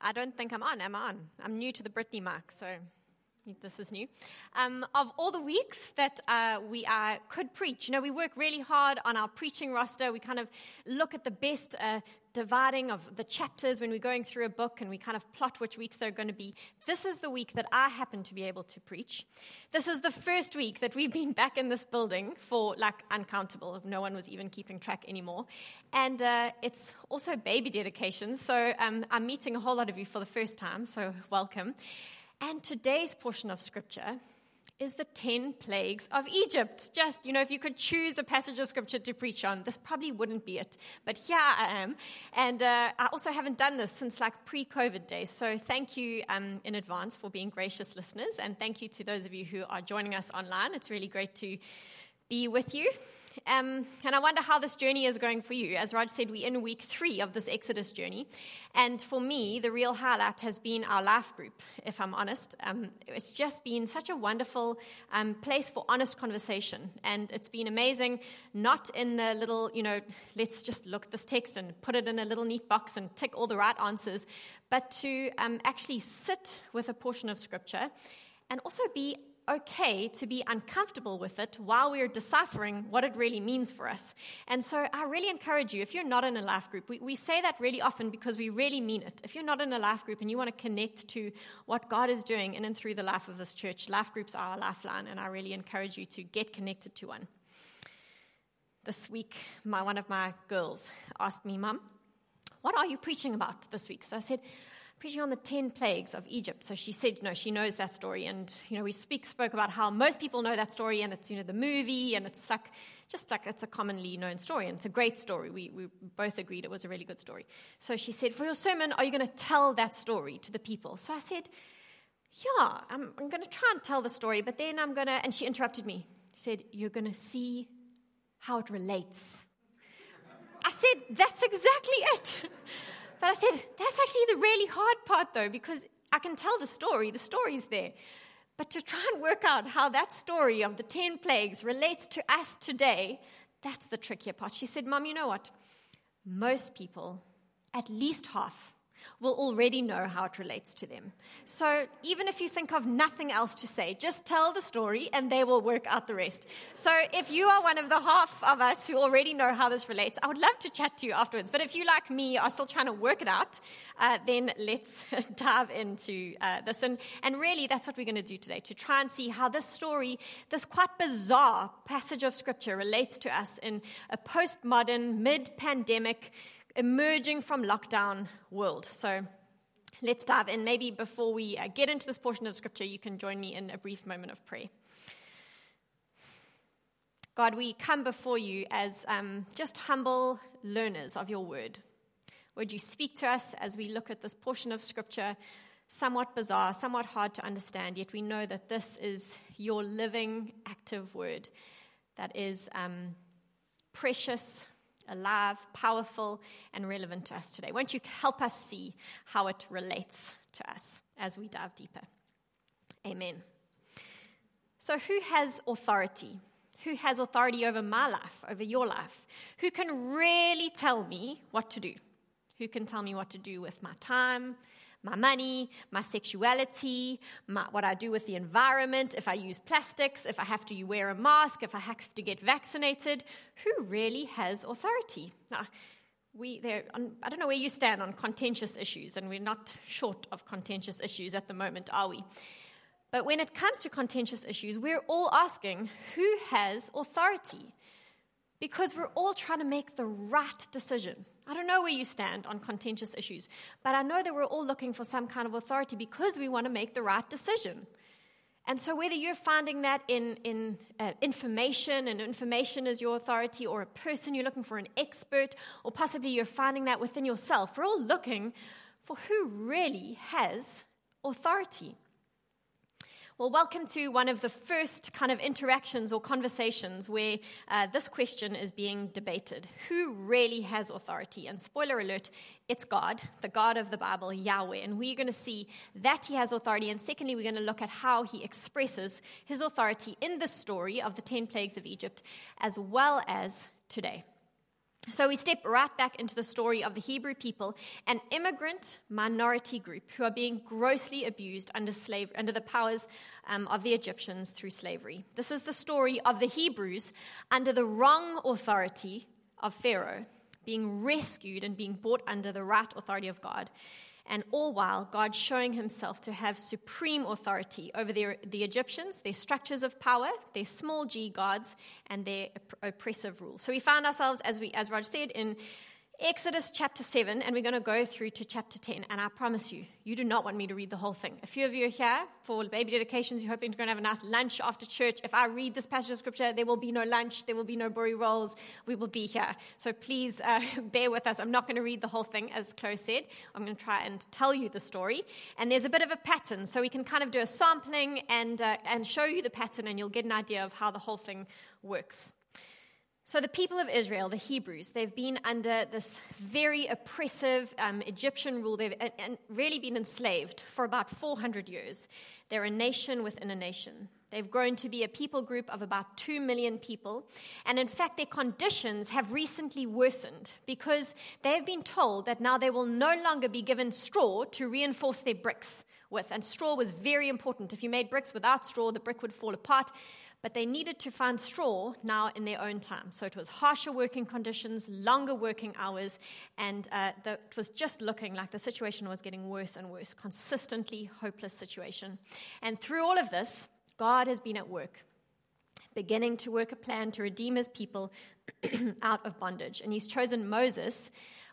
I don't think I'm on. Am I on? I'm new to the Brittany mark, so this is new. Um, of all the weeks that uh, we uh, could preach, you know, we work really hard on our preaching roster. We kind of look at the best uh, dividing of the chapters when we're going through a book and we kind of plot which weeks they're going to be. This is the week that I happen to be able to preach. This is the first week that we've been back in this building for like uncountable. No one was even keeping track anymore. And uh, it's also baby dedication. So um, I'm meeting a whole lot of you for the first time. So welcome. And today's portion of scripture is the 10 plagues of Egypt. Just, you know, if you could choose a passage of scripture to preach on, this probably wouldn't be it. But here I am. And uh, I also haven't done this since like pre COVID days. So thank you um, in advance for being gracious listeners. And thank you to those of you who are joining us online. It's really great to be with you. Um, and I wonder how this journey is going for you. As Raj said, we're in week three of this Exodus journey. And for me, the real highlight has been our life group, if I'm honest. Um, it's just been such a wonderful um, place for honest conversation. And it's been amazing, not in the little, you know, let's just look at this text and put it in a little neat box and tick all the right answers, but to um, actually sit with a portion of scripture and also be okay to be uncomfortable with it while we're deciphering what it really means for us. And so I really encourage you, if you're not in a life group, we, we say that really often because we really mean it. If you're not in a life group and you want to connect to what God is doing in and through the life of this church, life groups are our lifeline, and I really encourage you to get connected to one. This week, my, one of my girls asked me, Mum, what are you preaching about this week? So I said, preaching on the 10 plagues of Egypt. So she said, you know, she knows that story. And, you know, we speak, spoke about how most people know that story and it's, you know, the movie and it's like, just like it's a commonly known story and it's a great story. We, we both agreed it was a really good story. So she said, for your sermon, are you going to tell that story to the people? So I said, yeah, I'm, I'm going to try and tell the story, but then I'm going to, and she interrupted me. She said, you're going to see how it relates. I said, that's exactly it. But I said, that's actually the really hard part, though, because I can tell the story, the story's there. But to try and work out how that story of the 10 plagues relates to us today, that's the trickier part. She said, Mom, you know what? Most people, at least half, will already know how it relates to them. So even if you think of nothing else to say, just tell the story and they will work out the rest. So if you are one of the half of us who already know how this relates, I would love to chat to you afterwards. But if you, like me, are still trying to work it out, uh, then let's dive into uh, this. And, and really, that's what we're going to do today to try and see how this story, this quite bizarre passage of scripture, relates to us in a postmodern, mid pandemic, emerging from lockdown world. So let's dive in. Maybe before we uh, get into this portion of scripture, you can join me in a brief moment of prayer. God, we come before you as um, just humble learners of your word. Would you speak to us as we look at this portion of scripture, somewhat bizarre, somewhat hard to understand, yet we know that this is your living, active word that is um, precious, alive, powerful, and relevant to us today. Won't you help us see how it relates to us as we dive deeper? Amen. So, who has authority? Who has authority over my life, over your life? Who can really tell me what to do? Who can tell me what to do with my time, my money, my sexuality, my, what I do with the environment, if I use plastics, if I have to wear a mask, if I have to get vaccinated. Who really has authority? Now, we, I don't know where you stand on contentious issues, and we're not short of contentious issues at the moment, are we? But when it comes to contentious issues, we're all asking who has authority? Because we're all trying to make the right decision. I don't know where you stand on contentious issues, but I know that we're all looking for some kind of authority because we want to make the right decision. And so, whether you're finding that in, in uh, information, and information is your authority, or a person you're looking for an expert, or possibly you're finding that within yourself, we're all looking for who really has authority. Well, welcome to one of the first kind of interactions or conversations where uh, this question is being debated. Who really has authority? And spoiler alert, it's God, the God of the Bible, Yahweh. And we're going to see that he has authority. And secondly, we're going to look at how he expresses his authority in the story of the 10 plagues of Egypt, as well as today. So we step right back into the story of the Hebrew people, an immigrant minority group who are being grossly abused under, slave, under the powers um, of the Egyptians through slavery. This is the story of the Hebrews under the wrong authority of Pharaoh, being rescued and being brought under the right authority of God and all while God showing himself to have supreme authority over the, the Egyptians, their structures of power, their small g gods, and their oppressive rule. So we found ourselves, as, we, as Roger said, in Exodus chapter 7, and we're going to go through to chapter 10. And I promise you, you do not want me to read the whole thing. A few of you are here for baby dedications. You're hoping to go and have a nice lunch after church. If I read this passage of scripture, there will be no lunch, there will be no boerie rolls. We will be here. So please uh, bear with us. I'm not going to read the whole thing, as Chloe said. I'm going to try and tell you the story. And there's a bit of a pattern, so we can kind of do a sampling and, uh, and show you the pattern, and you'll get an idea of how the whole thing works. So, the people of Israel, the Hebrews, they've been under this very oppressive um, Egyptian rule. They've and, and really been enslaved for about 400 years. They're a nation within a nation. They've grown to be a people group of about 2 million people. And in fact, their conditions have recently worsened because they have been told that now they will no longer be given straw to reinforce their bricks with. And straw was very important. If you made bricks without straw, the brick would fall apart but they needed to find straw now in their own time. So it was harsher working conditions, longer working hours, and uh, the, it was just looking like the situation was getting worse and worse, consistently hopeless situation. And through all of this, God has been at work, beginning to work a plan to redeem his people out of bondage. And he's chosen Moses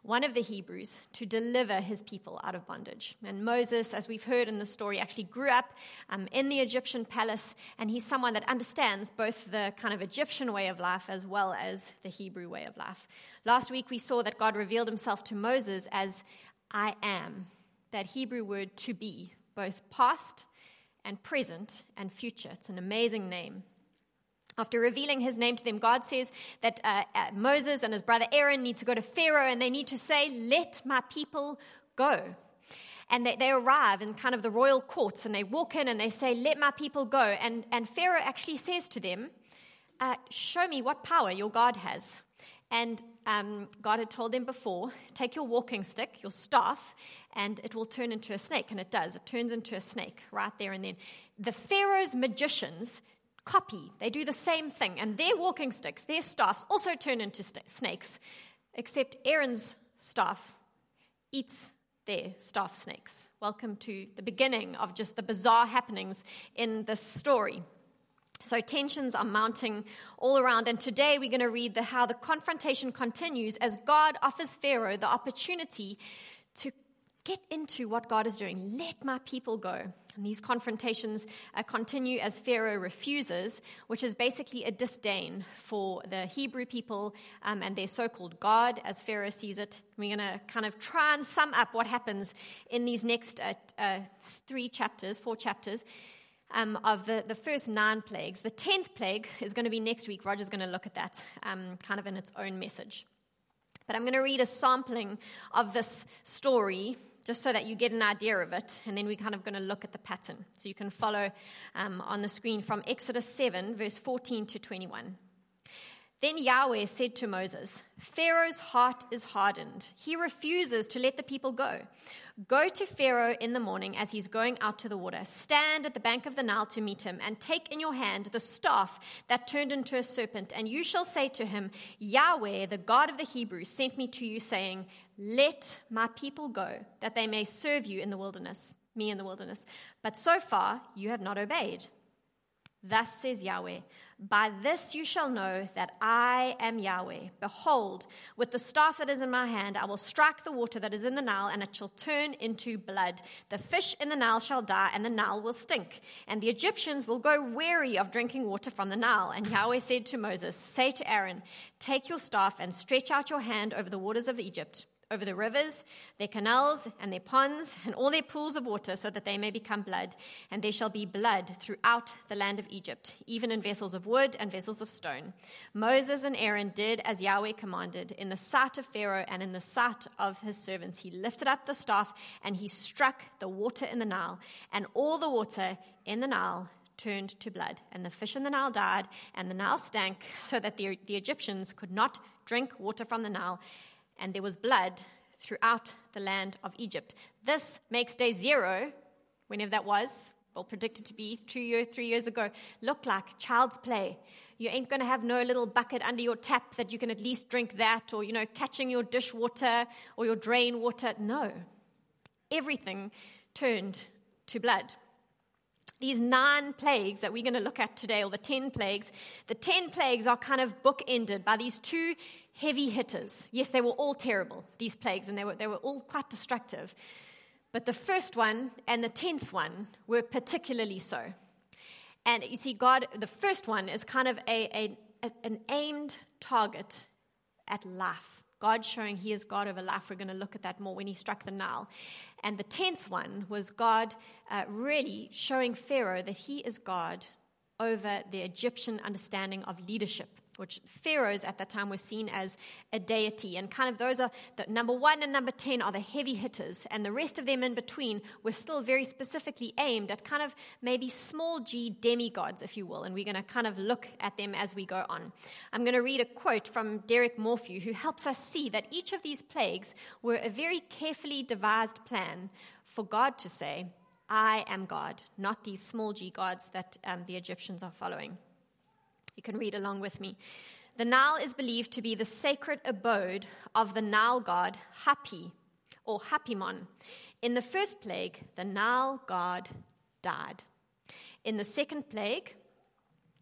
one of the Hebrews, to deliver his people out of bondage. And Moses, as we've heard in the story, actually grew up um, in the Egyptian palace, and he's someone that understands both the kind of Egyptian way of life as well as the Hebrew way of life. Last week, we saw that God revealed himself to Moses as I am, that Hebrew word to be, both past and present and future. It's an amazing name. After revealing his name to them, God says that uh, uh, Moses and his brother Aaron need to go to Pharaoh and they need to say, Let my people go. And they, they arrive in kind of the royal courts and they walk in and they say, Let my people go. And, and Pharaoh actually says to them, uh, Show me what power your God has. And um, God had told them before take your walking stick, your staff, and it will turn into a snake. And it does. It turns into a snake right there and then. The Pharaoh's magicians copy. They do the same thing. And their walking sticks, their staffs, also turn into st- snakes, except Aaron's staff eats their staff snakes. Welcome to the beginning of just the bizarre happenings in this story. So tensions are mounting all around, and today we're going to read the, how the confrontation continues as God offers Pharaoh the opportunity to get into what God is doing. Let my people go. And these confrontations uh, continue as Pharaoh refuses, which is basically a disdain for the Hebrew people um, and their so called God, as Pharaoh sees it. We're going to kind of try and sum up what happens in these next uh, uh, three chapters, four chapters. Um, of the, the first nine plagues. The tenth plague is going to be next week. Roger's going to look at that um, kind of in its own message. But I'm going to read a sampling of this story just so that you get an idea of it. And then we're kind of going to look at the pattern. So you can follow um, on the screen from Exodus 7, verse 14 to 21. Then Yahweh said to Moses, Pharaoh's heart is hardened. He refuses to let the people go. Go to Pharaoh in the morning as he's going out to the water. Stand at the bank of the Nile to meet him, and take in your hand the staff that turned into a serpent. And you shall say to him, Yahweh, the God of the Hebrews, sent me to you, saying, Let my people go, that they may serve you in the wilderness, me in the wilderness. But so far you have not obeyed. Thus says Yahweh By this you shall know that I am Yahweh. Behold, with the staff that is in my hand, I will strike the water that is in the Nile, and it shall turn into blood. The fish in the Nile shall die, and the Nile will stink. And the Egyptians will go weary of drinking water from the Nile. And Yahweh said to Moses, Say to Aaron, Take your staff and stretch out your hand over the waters of Egypt over the rivers, their canals, and their ponds, and all their pools of water, so that they may become blood. And there shall be blood throughout the land of Egypt, even in vessels of wood and vessels of stone. Moses and Aaron did as Yahweh commanded. In the sight of Pharaoh and in the sight of his servants, he lifted up the staff and he struck the water in the Nile, and all the water in the Nile turned to blood, and the fish in the Nile died, and the Nile stank, so that the, the Egyptians could not drink water from the Nile, and there was blood throughout the land of Egypt. This makes day zero, whenever that was, well, predicted to be two years, three years ago, look like child's play. You ain't going to have no little bucket under your tap that you can at least drink that, or, you know, catching your dishwater or your drain water. No. Everything turned to blood. These nine plagues that we're going to look at today, or the ten plagues, the ten plagues are kind of bookended by these two heavy hitters. Yes, they were all terrible, these plagues, and they were, they were all quite destructive. But the first one and the tenth one were particularly so. And you see, God, the first one is kind of a, a, an aimed target at life. God showing he is God over life. We're going to look at that more when he struck the Nile. And the tenth one was God uh, really showing Pharaoh that he is God over the Egyptian understanding of leadership which pharaohs at that time were seen as a deity. And kind of those are the number one and number 10 are the heavy hitters. And the rest of them in between were still very specifically aimed at kind of maybe small g demigods, if you will. And we're going to kind of look at them as we go on. I'm going to read a quote from Derek Morphew, who helps us see that each of these plagues were a very carefully devised plan for God to say, I am God, not these small g gods that um, the Egyptians are following. You can read along with me. The Nile is believed to be the sacred abode of the Nile god Hapi or Hapimon. In the first plague, the Nile god died. In the second plague,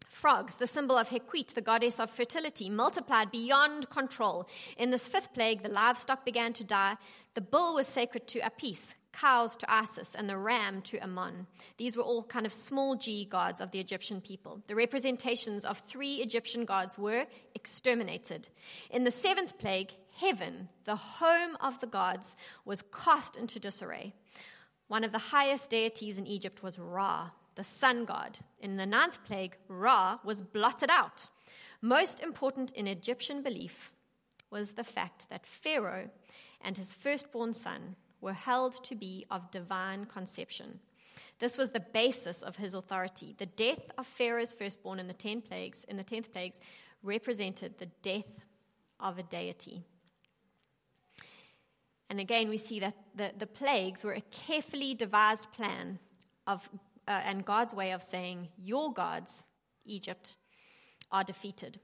Frogs, the symbol of Hekwit, the goddess of fertility, multiplied beyond control. In this fifth plague, the livestock began to die. The bull was sacred to Apis, cows to Isis, and the ram to Ammon. These were all kind of small g gods of the Egyptian people. The representations of three Egyptian gods were exterminated. In the seventh plague, heaven, the home of the gods, was cast into disarray. One of the highest deities in Egypt was Ra, the sun god. In the ninth plague, Ra was blotted out. Most important in Egyptian belief was the fact that Pharaoh and his firstborn son were held to be of divine conception. This was the basis of his authority. The death of Pharaoh's firstborn in the ten plagues, in the tenth plagues, represented the death of a deity. And again, we see that the, the plagues were a carefully devised plan of, uh, and God's way of saying, Your gods, Egypt, are defeated.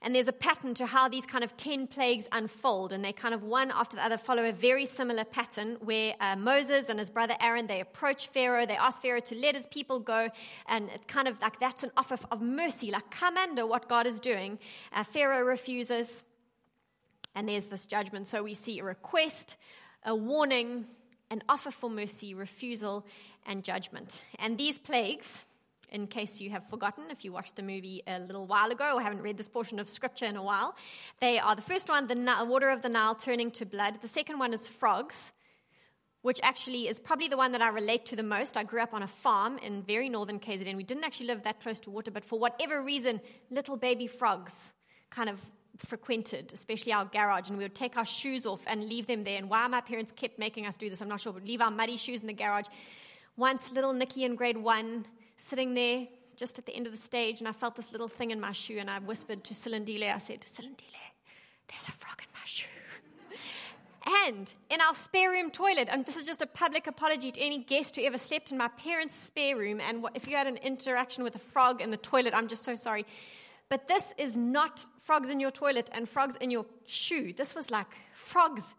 And there's a pattern to how these kind of 10 plagues unfold, and they kind of one after the other follow a very similar pattern where uh, Moses and his brother Aaron, they approach Pharaoh, they ask Pharaoh to let his people go, and it's kind of like that's an offer of mercy, like come under what God is doing. Uh, Pharaoh refuses, and there's this judgment. So we see a request, a warning, an offer for mercy, refusal, and judgment. And these plagues, in case you have forgotten, if you watched the movie a little while ago or haven't read this portion of scripture in a while. They are the first one, the water of the Nile turning to blood. The second one is frogs, which actually is probably the one that I relate to the most. I grew up on a farm in very northern KZN. We didn't actually live that close to water, but for whatever reason, little baby frogs kind of frequented, especially our garage, and we would take our shoes off and leave them there. And why my parents kept making us do this, I'm not sure, but leave our muddy shoes in the garage. Once little Nikki in grade one sitting there just at the end of the stage, and I felt this little thing in my shoe, and I whispered to Silendile, I said, Silendile, there's a frog in my shoe. and in our spare room toilet, and this is just a public apology to any guest who ever slept in my parents' spare room, and if you had an interaction with a frog in the toilet, I'm just so sorry. But this is not frogs in your toilet and frogs in your shoe. This was like frogs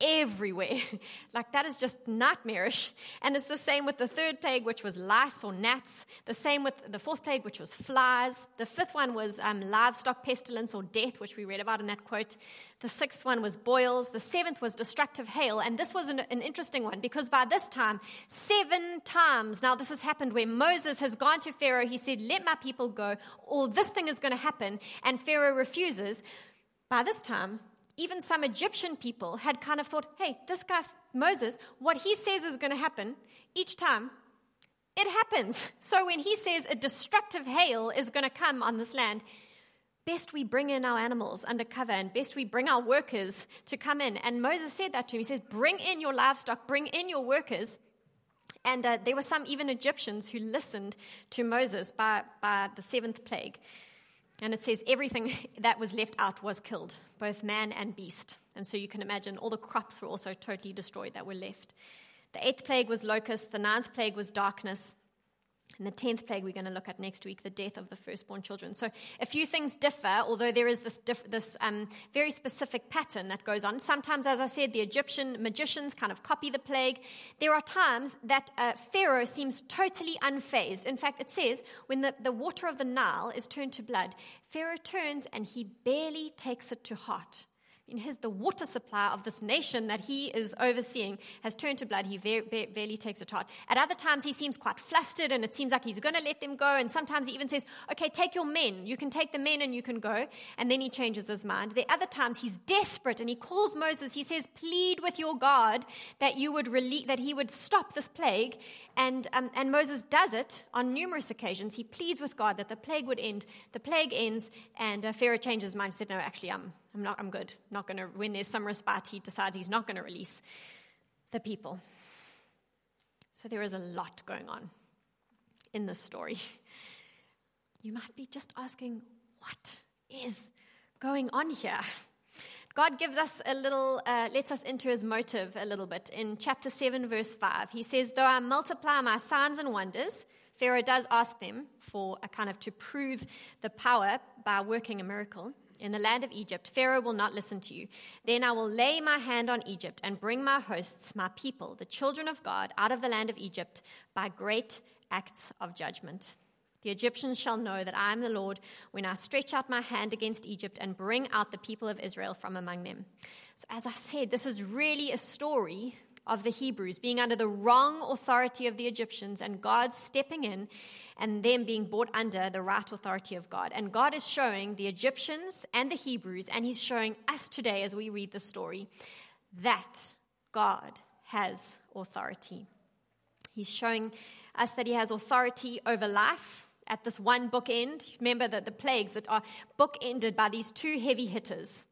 everywhere. like that is just nightmarish. And it's the same with the third plague, which was lice or gnats. The same with the fourth plague, which was flies. The fifth one was um, livestock pestilence or death, which we read about in that quote. The sixth one was boils. The seventh was destructive hail. And this was an, an interesting one because by this time, seven times, now this has happened where Moses has gone to Pharaoh. He said, Let my people go, or this thing is going to happen. And Pharaoh refuses. By this time, even some Egyptian people had kind of thought, hey, this guy, Moses, what he says is going to happen each time, it happens. So when he says a destructive hail is going to come on this land, best we bring in our animals under cover and best we bring our workers to come in. And Moses said that to him. He says, bring in your livestock, bring in your workers. And uh, there were some even Egyptians who listened to Moses by, by the seventh plague. And it says everything that was left out was killed, both man and beast. And so you can imagine all the crops were also totally destroyed that were left. The eighth plague was locusts, the ninth plague was darkness, and the tenth plague we're going to look at next week, the death of the firstborn children. So a few things differ, although there is this, diff- this um, very specific pattern that goes on. Sometimes, as I said, the Egyptian magicians kind of copy the plague. There are times that uh, Pharaoh seems totally unfazed. In fact, it says when the, the water of the Nile is turned to blood, Pharaoh turns and he barely takes it to heart in his, the water supply of this nation that he is overseeing has turned to blood. He very, barely takes it hard. At other times, he seems quite flustered and it seems like he's going to let them go. And sometimes he even says, Okay, take your men. You can take the men and you can go. And then he changes his mind. The other times, he's desperate and he calls Moses. He says, Plead with your God that, you would rele- that he would stop this plague. And, um, and Moses does it on numerous occasions. He pleads with God that the plague would end. The plague ends, and uh, Pharaoh changes his mind and said, No, actually, I'm, I'm, not, I'm good. Not gonna, when there's some respite, he decides he's not going to release the people. So there is a lot going on in this story. You might be just asking, What is going on here? God gives us a little, uh, lets us into his motive a little bit. In chapter 7, verse 5, he says, Though I multiply my signs and wonders, Pharaoh does ask them for a kind of to prove the power by working a miracle. In the land of Egypt, Pharaoh will not listen to you. Then I will lay my hand on Egypt and bring my hosts, my people, the children of God, out of the land of Egypt by great acts of judgment. The Egyptians shall know that I am the Lord when I stretch out my hand against Egypt and bring out the people of Israel from among them. So, as I said, this is really a story of the Hebrews being under the wrong authority of the Egyptians and God stepping in and them being brought under the right authority of God. And God is showing the Egyptians and the Hebrews, and He's showing us today as we read the story, that God has authority. He's showing us that He has authority over life at this one bookend. Remember that the plagues that are bookended by these two heavy hitters.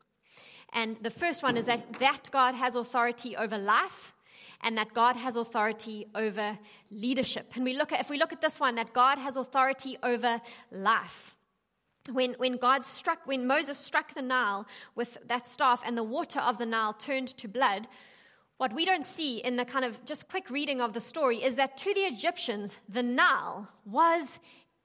And the first one is that, that God has authority over life and that God has authority over leadership. And we look at, if we look at this one, that God has authority over life. When, when God struck, when Moses struck the Nile with that staff and the water of the Nile turned to blood, what we don't see in the kind of just quick reading of the story is that to the Egyptians, the Nile was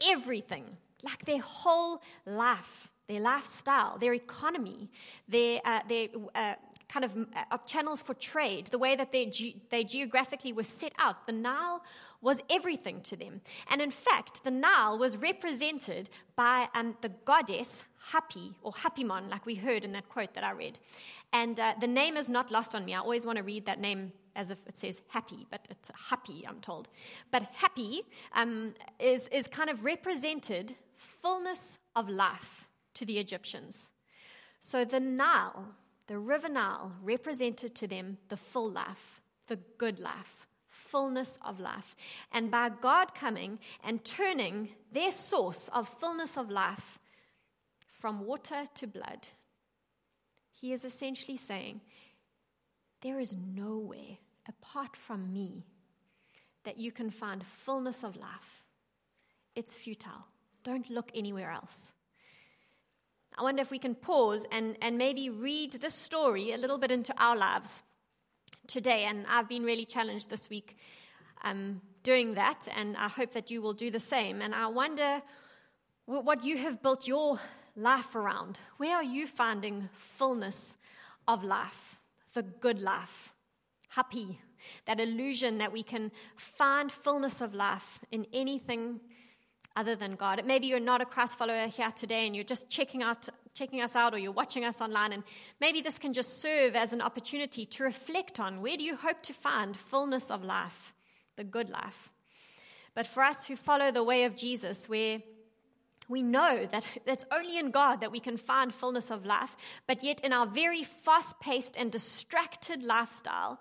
everything, like their whole life, their lifestyle, their economy, their, uh, their uh, kind of uh, channels for trade, the way that they, ge- they geographically were set out. The Nile was everything to them. And in fact, the Nile was represented by um, the goddess Hapi, or Hapimon, like we heard in that quote that I read. And uh, the name is not lost on me. I always want to read that name as if it says happy, but it's happy, I'm told. But happy um, is, is kind of represented fullness of life to the Egyptians. So the Nile, the river Nile, represented to them the full life, the good life, fullness of life. And by God coming and turning their source of fullness of life from water to blood, he is essentially saying, There is nowhere apart from me that you can find fullness of life. It's futile. Don't look anywhere else. I wonder if we can pause and, and maybe read this story a little bit into our lives today. And I've been really challenged this week um, doing that, and I hope that you will do the same. And I wonder what you have built your life around. Where are you finding fullness of life, the good life? happy, that illusion that we can find fullness of life in anything other than God. Maybe you're not a Christ follower here today and you're just checking out checking us out or you're watching us online and maybe this can just serve as an opportunity to reflect on where do you hope to find fullness of life, the good life. But for us who follow the way of Jesus where we know that it's only in God that we can find fullness of life, but yet in our very fast paced and distracted lifestyle,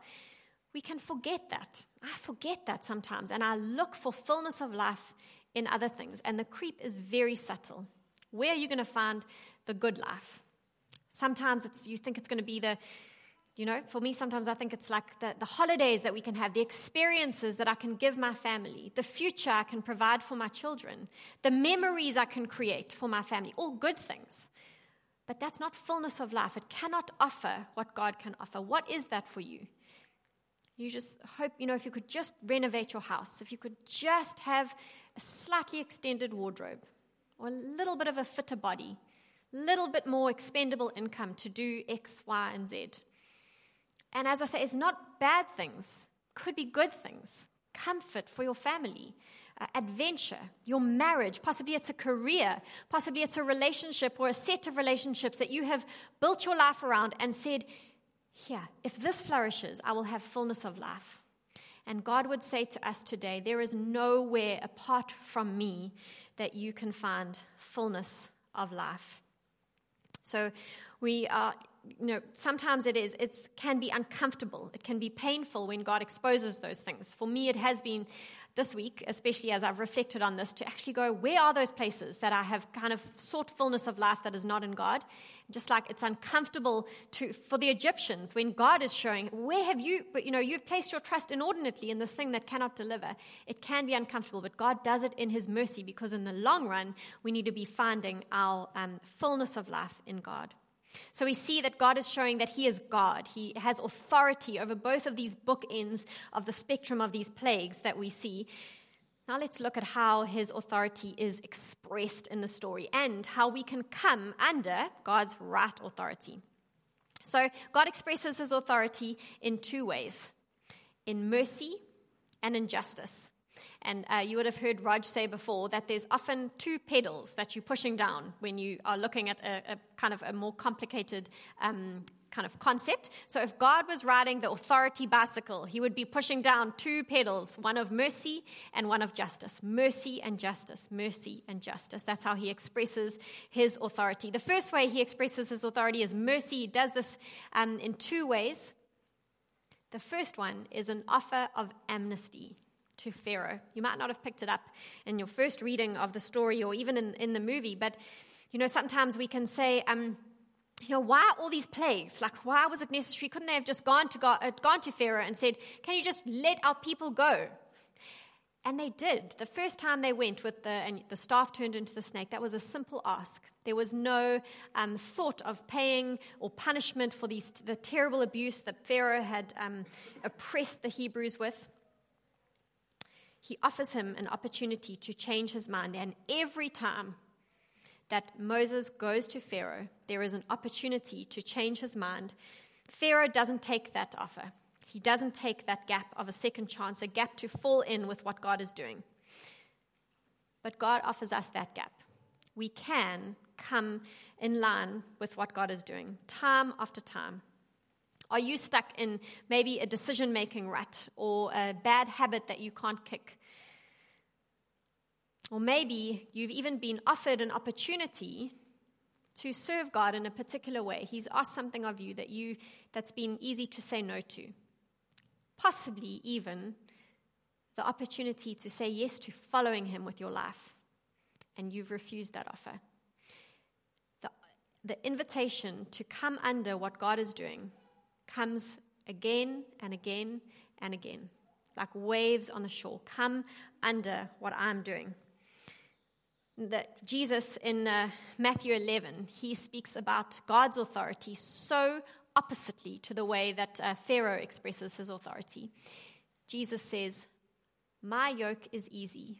we can forget that. I forget that sometimes, and I look for fullness of life in other things. And the creep is very subtle. Where are you going to find the good life? Sometimes it's, you think it's going to be the, You know, for me, sometimes I think it's like the, the holidays that we can have, the experiences that I can give my family, the future I can provide for my children, the memories I can create for my family, all good things. But that's not fullness of life. It cannot offer what God can offer. What is that for you? You just hope, you know, if you could just renovate your house, if you could just have a slightly extended wardrobe or a little bit of a fitter body, a little bit more expendable income to do X, Y, and Z. And as I say, it's not bad things, could be good things. Comfort for your family, uh, adventure, your marriage, possibly it's a career, possibly it's a relationship or a set of relationships that you have built your life around and said, Here, if this flourishes, I will have fullness of life. And God would say to us today, There is nowhere apart from me that you can find fullness of life. So we are you know, sometimes it is, it can be uncomfortable. It can be painful when God exposes those things. For me, it has been this week, especially as I've reflected on this, to actually go, where are those places that I have kind of sought fullness of life that is not in God? Just like it's uncomfortable to, for the Egyptians when God is showing, where have you, but you know, you've placed your trust inordinately in this thing that cannot deliver. It can be uncomfortable, but God does it in His mercy because in the long run, we need to be finding our um, fullness of life in God. So we see that God is showing that He is God. He has authority over both of these bookends of the spectrum of these plagues that we see. Now let's look at how His authority is expressed in the story and how we can come under God's right authority. So God expresses His authority in two ways in mercy and in justice. And uh, you would have heard Raj say before that there's often two pedals that you're pushing down when you are looking at a, a kind of a more complicated um, kind of concept. So if God was riding the authority bicycle, he would be pushing down two pedals, one of mercy and one of justice. Mercy and justice, mercy and justice. That's how he expresses his authority. The first way he expresses his authority is mercy. He does this um, in two ways. The first one is an offer of amnesty to Pharaoh. You might not have picked it up in your first reading of the story or even in, in the movie, but you know, sometimes we can say, um, you know, why all these plagues? Like, why was it necessary? Couldn't they have just gone to, God, uh, gone to Pharaoh and said, Can you just let our people go? And they did. The first time they went with the, and the staff turned into the snake, that was a simple ask. There was no um, thought of paying or punishment for these, the terrible abuse that Pharaoh had um, oppressed the Hebrews with he offers him an opportunity to change his mind. And every time that Moses goes to Pharaoh, there is an opportunity to change his mind. Pharaoh doesn't take that offer. He doesn't take that gap of a second chance, a gap to fall in with what God is doing. But God offers us that gap. We can come in line with what God is doing, time after time. Are you stuck in maybe a decision making rut or a bad habit that you can't kick? Or maybe you've even been offered an opportunity to serve God in a particular way. He's asked something of you that you that's been easy to say no to. Possibly even the opportunity to say yes to following him with your life. And you've refused that offer. The, the invitation to come under what God is doing comes again and again and again, like waves on the shore. Come under what I'm doing. That Jesus in uh, Matthew 11, he speaks about God's authority so oppositely to the way that uh, Pharaoh expresses his authority. Jesus says, My yoke is easy,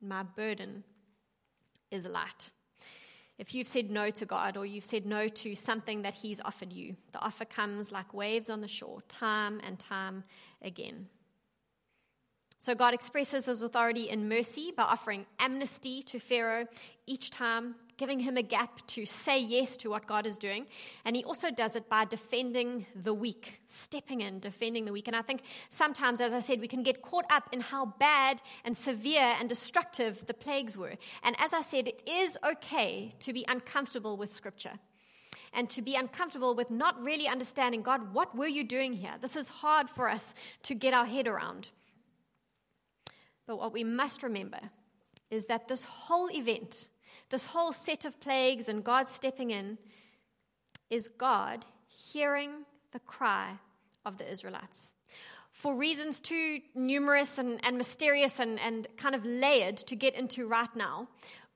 my burden is light. If you've said no to God or you've said no to something that He's offered you, the offer comes like waves on the shore, time and time again. So God expresses his authority in mercy by offering amnesty to Pharaoh each time, giving him a gap to say yes to what God is doing. And he also does it by defending the weak, stepping in, defending the weak. And I think sometimes, as I said, we can get caught up in how bad and severe and destructive the plagues were. And as I said, it is okay to be uncomfortable with Scripture and to be uncomfortable with not really understanding God, what were you doing here? This is hard for us to get our head around. But what we must remember is that this whole event, this whole set of plagues and God stepping in, is God hearing the cry of the Israelites. For reasons too numerous and, and mysterious and, and kind of layered to get into right now,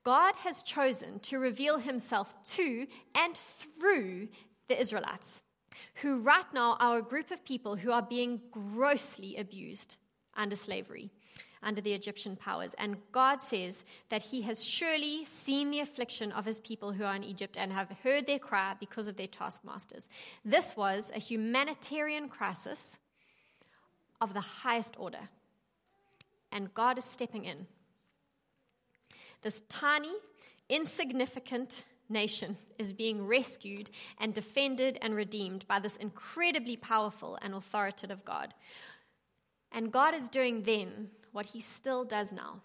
God has chosen to reveal himself to and through the Israelites, who right now are a group of people who are being grossly abused under slavery, under the Egyptian powers. And God says that He has surely seen the affliction of His people who are in Egypt and have heard their cry because of their taskmasters. This was a humanitarian crisis of the highest order. And God is stepping in. This tiny, insignificant nation is being rescued and defended and redeemed by this incredibly powerful and authoritative God. And God is doing then what he still does now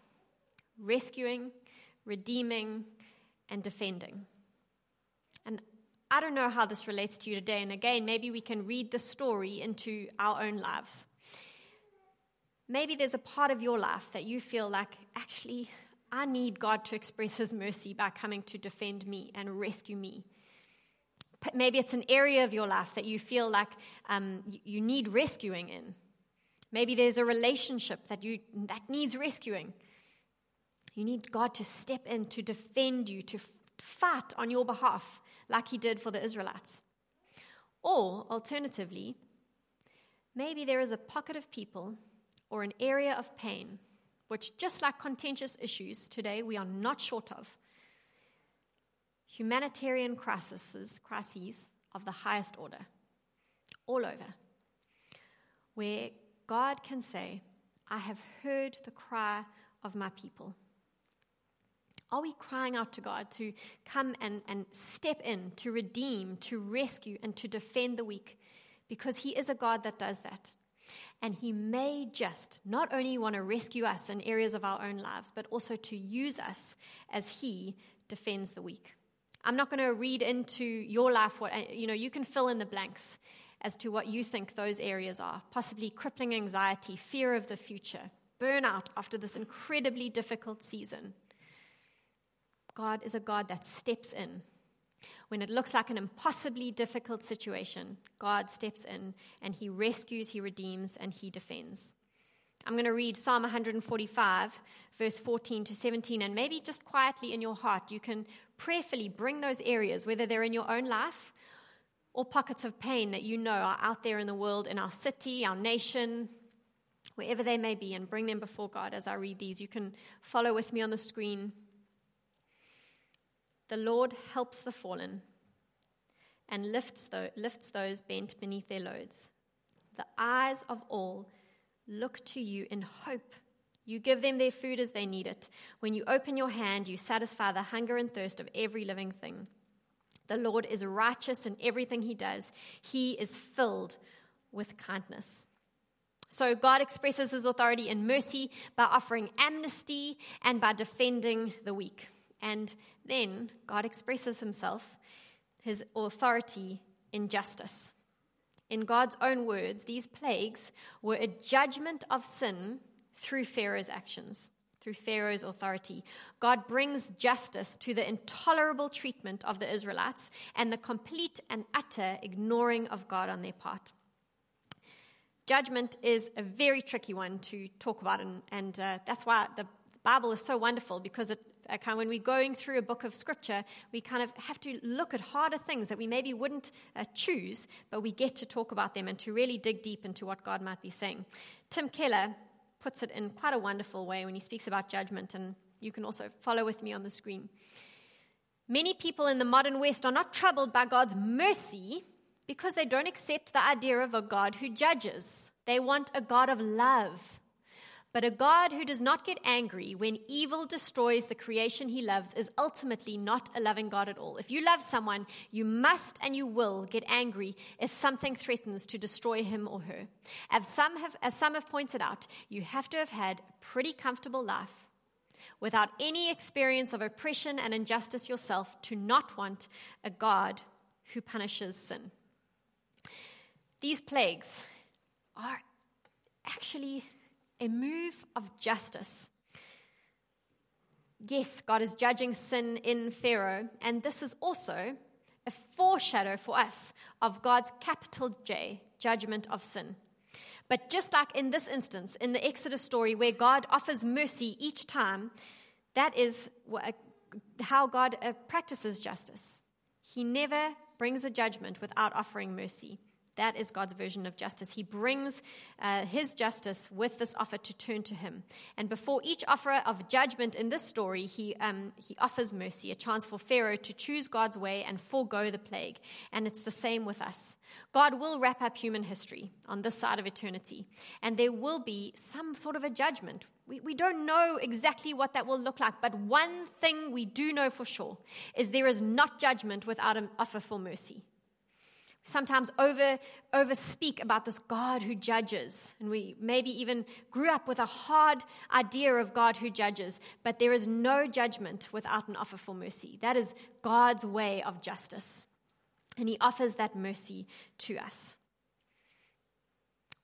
rescuing, redeeming, and defending. And I don't know how this relates to you today. And again, maybe we can read the story into our own lives. Maybe there's a part of your life that you feel like, actually, I need God to express His mercy by coming to defend me and rescue me. Maybe it's an area of your life that you feel like um, you need rescuing in. Maybe there's a relationship that, you, that needs rescuing. You need God to step in to defend you, to fight on your behalf, like He did for the Israelites. Or, alternatively, maybe there is a pocket of people or an area of pain which, just like contentious issues today, we are not short of. Humanitarian crises, crises of the highest order, all over, where God can say, I have heard the cry of my people. Are we crying out to God to come and, and step in, to redeem, to rescue, and to defend the weak? Because He is a God that does that. And He may just not only want to rescue us in areas of our own lives, but also to use us as He defends the weak. I'm not going to read into your life what, you know, you can fill in the blanks as to what you think those areas are possibly crippling anxiety, fear of the future, burnout after this incredibly difficult season. God is a God that steps in when it looks like an impossibly difficult situation, God steps in and He rescues, He redeems, and He defends. I'm going to read Psalm 145, verse 14 to 17, and maybe just quietly in your heart, you can prayerfully bring those areas, whether they're in your own life or pockets of pain that you know are out there in the world, in our city, our nation, wherever they may be, and bring them before God as I read these. You can follow with me on the screen. The Lord helps the fallen and lifts, lifts those bent beneath their loads. The eyes of all look to you in hope. You give them their food as they need it. When you open your hand, you satisfy the hunger and thirst of every living thing. The Lord is righteous in everything he does, he is filled with kindness. So, God expresses his authority in mercy by offering amnesty and by defending the weak. And then God expresses himself, his authority, in justice. In God's own words, these plagues were a judgment of sin through Pharaoh's actions, through Pharaoh's authority. God brings justice to the intolerable treatment of the Israelites and the complete and utter ignoring of God on their part. Judgment is a very tricky one to talk about, and, and uh, that's why the Bible is so wonderful because it Okay, when we're going through a book of scripture, we kind of have to look at harder things that we maybe wouldn't uh, choose, but we get to talk about them and to really dig deep into what God might be saying. Tim Keller puts it in quite a wonderful way when he speaks about judgment, and you can also follow with me on the screen. Many people in the modern West are not troubled by God's mercy because they don't accept the idea of a God who judges. They want a God of love but a God who does not get angry when evil destroys the creation he loves is ultimately not a loving God at all. If you love someone, you must and you will get angry if something threatens to destroy him or her. As some have, as some have pointed out, you have to have had a pretty comfortable life without any experience of oppression and injustice yourself to not want a God who punishes sin. These plagues are actually a move of justice. Yes, God is judging sin in Pharaoh, and this is also a foreshadow for us of God's capital J, judgment of sin. But just like in this instance, in the Exodus story, where God offers mercy each time, that is how God uh, practices justice. He never brings a judgment without offering mercy. That is God's version of justice. He brings uh, his justice with this offer to turn to him. And before each offer of judgment in this story, he, um, he offers mercy, a chance for Pharaoh to choose God's way and forego the plague. And it's the same with us. God will wrap up human history on this side of eternity, and there will be some sort of a judgment. We, we don't know exactly what that will look like, but one thing we do know for sure is there is not judgment without an offer for mercy sometimes over, over speak about this God who judges. And we maybe even grew up with a hard idea of God who judges, but there is no judgment without an offer for mercy. That is God's way of justice. And He offers that mercy to us.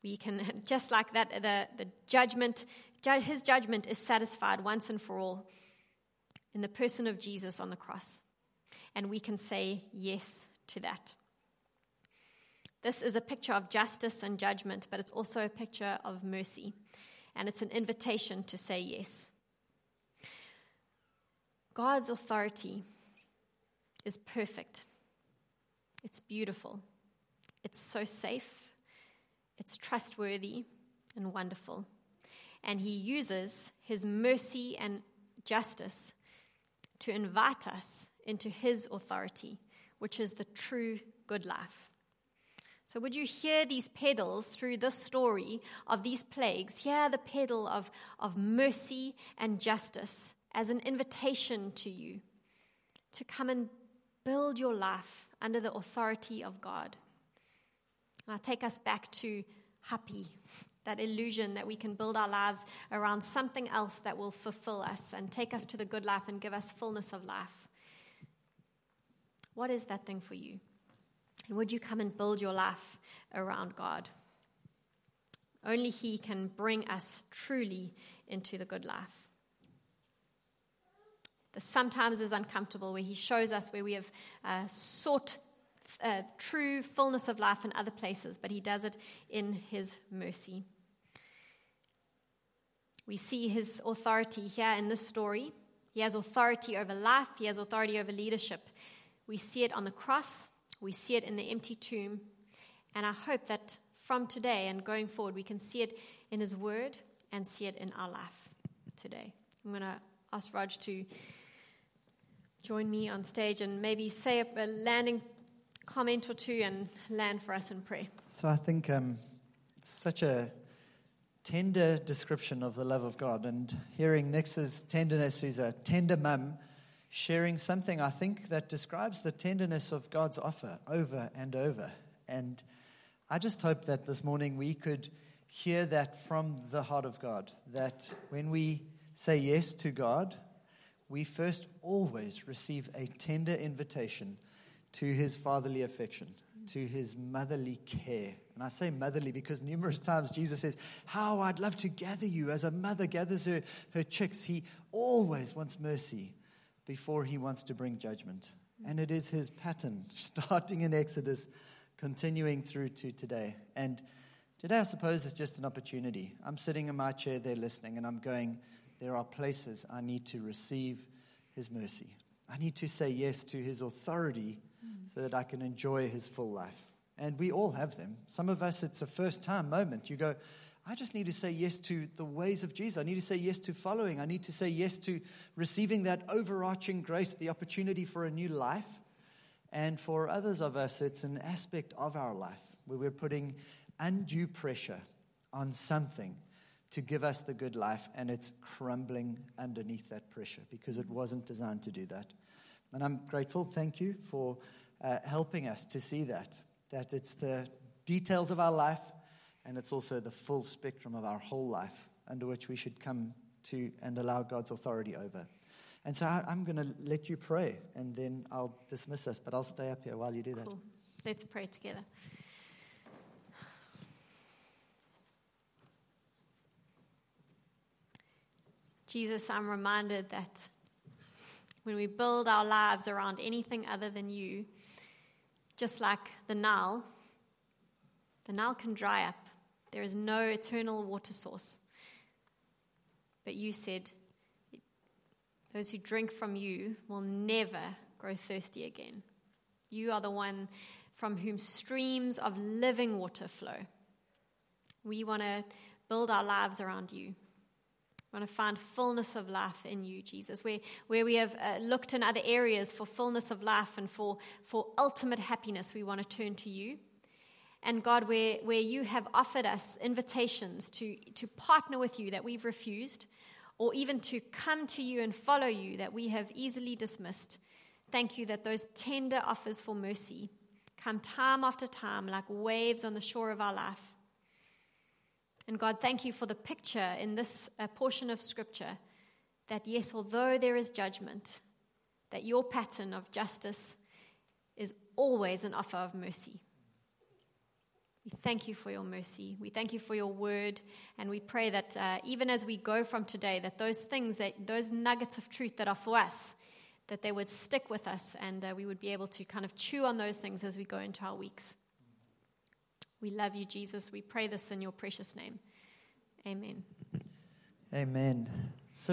We can, just like that, the, the judgment, His judgment is satisfied once and for all in the person of Jesus on the cross. And we can say yes to that. This is a picture of justice and judgment, but it's also a picture of mercy. And it's an invitation to say yes. God's authority is perfect, it's beautiful, it's so safe, it's trustworthy and wonderful. And He uses His mercy and justice to invite us into His authority, which is the true good life. So, would you hear these pedals through this story of these plagues? Hear the pedal of, of mercy and justice as an invitation to you to come and build your life under the authority of God. I take us back to happy, that illusion that we can build our lives around something else that will fulfill us and take us to the good life and give us fullness of life. What is that thing for you? And would you come and build your life around God? Only He can bring us truly into the good life. This sometimes is uncomfortable, where He shows us where we have uh, sought uh, true fullness of life in other places, but He does it in His mercy. We see His authority here in this story. He has authority over life, He has authority over leadership. We see it on the cross. We see it in the empty tomb. And I hope that from today and going forward, we can see it in His Word and see it in our life today. I'm going to ask Raj to join me on stage and maybe say a landing comment or two and land for us in prayer. So I think um, it's such a tender description of the love of God. And hearing Nix's tenderness, who's a tender mum, sharing something I think that describes the tenderness of God's offer over and over. And I just hope that this morning we could hear that from the heart of God. That when we say yes to God, we first always receive a tender invitation to his fatherly affection, to his motherly care. And I say motherly because numerous times Jesus says, How I'd love to gather you as a mother gathers her, her chicks. He always wants mercy before he wants to bring judgment. And it is his pattern, starting in Exodus, continuing through to today. And today, I suppose, is just an opportunity. I'm sitting in my chair there listening, and I'm going, there are places I need to receive his mercy. I need to say yes to his authority so that I can enjoy his full life. And we all have them. Some of us, it's a first time moment. You go, I just need to say yes to the ways of Jesus. I need to say yes to following. I need to say yes to receiving that overarching grace, the opportunity for a new life. And for others of us, it's an aspect of our life where we're putting undue pressure on something to give us the good life, and it's crumbling underneath that pressure because it wasn't designed to do that. And I'm grateful. Thank you for uh, helping us to see that, that it's the details of our life and it's also the full spectrum of our whole life under which we should come to and allow God's authority over. And so I, am going to let you pray, and then I'll dismiss us, but I'll stay up here while you do that. Cool. Let's pray together. Jesus, I'm reminded that when we build our lives around anything other than you, just like the Nile, the Nile can dry up. There is no eternal water source. But you said, those who drink from you will never grow thirsty again. You are the one from whom streams of living water flow. We want to build our lives around you. We want to find fullness of life in you, Jesus. Where, where we have uh, looked in other areas for fullness of life and for, for ultimate happiness, we want to turn to you. And God, where, where you have offered us invitations to, to partner with you that we've refused, or even to come to you and follow you that we have easily dismissed, thank you that those tender offers for mercy come time after time like waves on the shore of our life. And God, thank you for the picture in this uh, portion of Scripture that, yes, although there is judgment, that your pattern of justice is always an offer of mercy. We thank you for your mercy. We thank you for your word. And we pray that uh, even as we go from today, that those things, that those nuggets of truth that are for us, that they would stick with us and uh, we would be able to kind of chew on those things as we go into our weeks. We love you, Jesus. We pray this in your precious name. Amen. Amen.